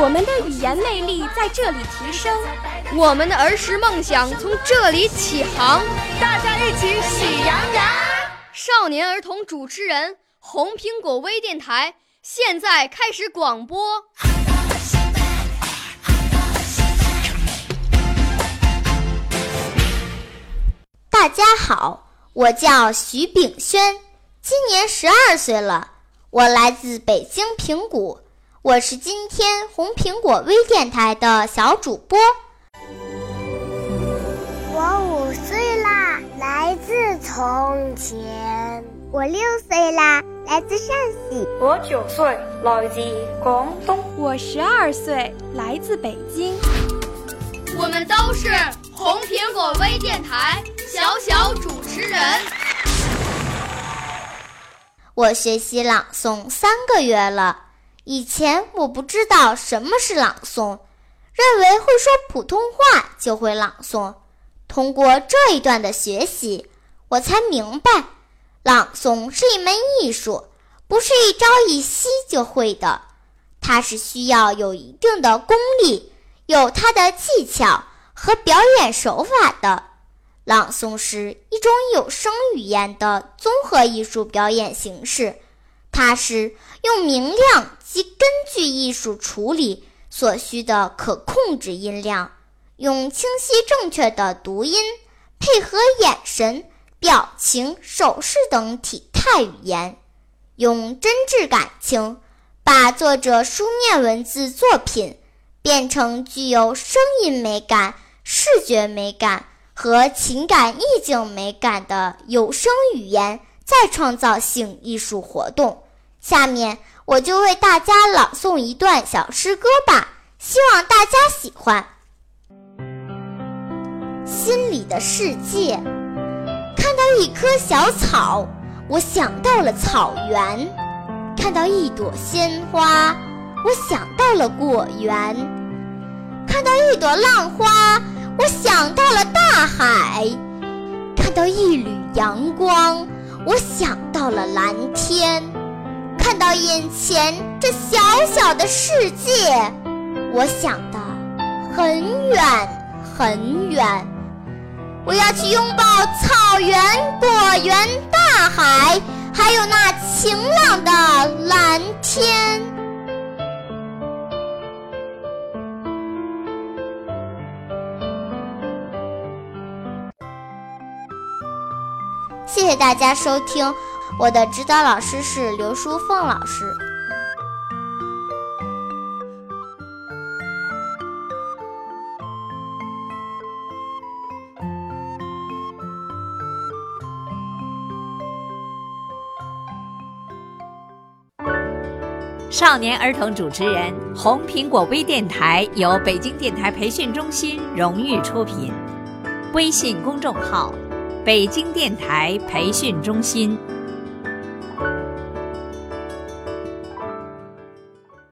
我们的语言魅力在这里提升，我们的儿时梦想从这里起航。大家一起喜羊羊。少年儿童主持人，红苹果微电台。现在开始广播。大家好，我叫徐炳轩，今年十二岁了，我来自北京平谷，我是今天红苹果微电台的小主播。我五岁啦，来自从前。我六岁啦。来自陕西，我九岁，来自广东，我十二岁，来自北京。我们都是红苹果微电台小小主持人。我学习朗诵三个月了，以前我不知道什么是朗诵，认为会说普通话就会朗诵。通过这一段的学习，我才明白。朗诵是一门艺术，不是一朝一夕就会的，它是需要有一定的功力，有它的技巧和表演手法的。朗诵是一种有声语言的综合艺术表演形式，它是用明亮及根据艺术处理所需的可控制音量，用清晰正确的读音配合眼神。表情、手势等体态语言，用真挚感情把作者书面文字作品变成具有声音美感、视觉美感和情感意境美感的有声语言再创造性艺术活动。下面我就为大家朗诵一段小诗歌吧，希望大家喜欢。心里的世界。看到一棵小草，我想到了草原；看到一朵鲜花，我想到了果园；看到一朵浪花，我想到了大海；看到一缕阳光，我想到了蓝天；看到眼前这小小的世界，我想的很远很远。我要去拥抱草原、果园、大海，还有那晴朗的蓝天。谢谢大家收听，我的指导老师是刘淑凤老师。少年儿童主持人，红苹果微电台由北京电台培训中心荣誉出品，微信公众号：北京电台培训中心。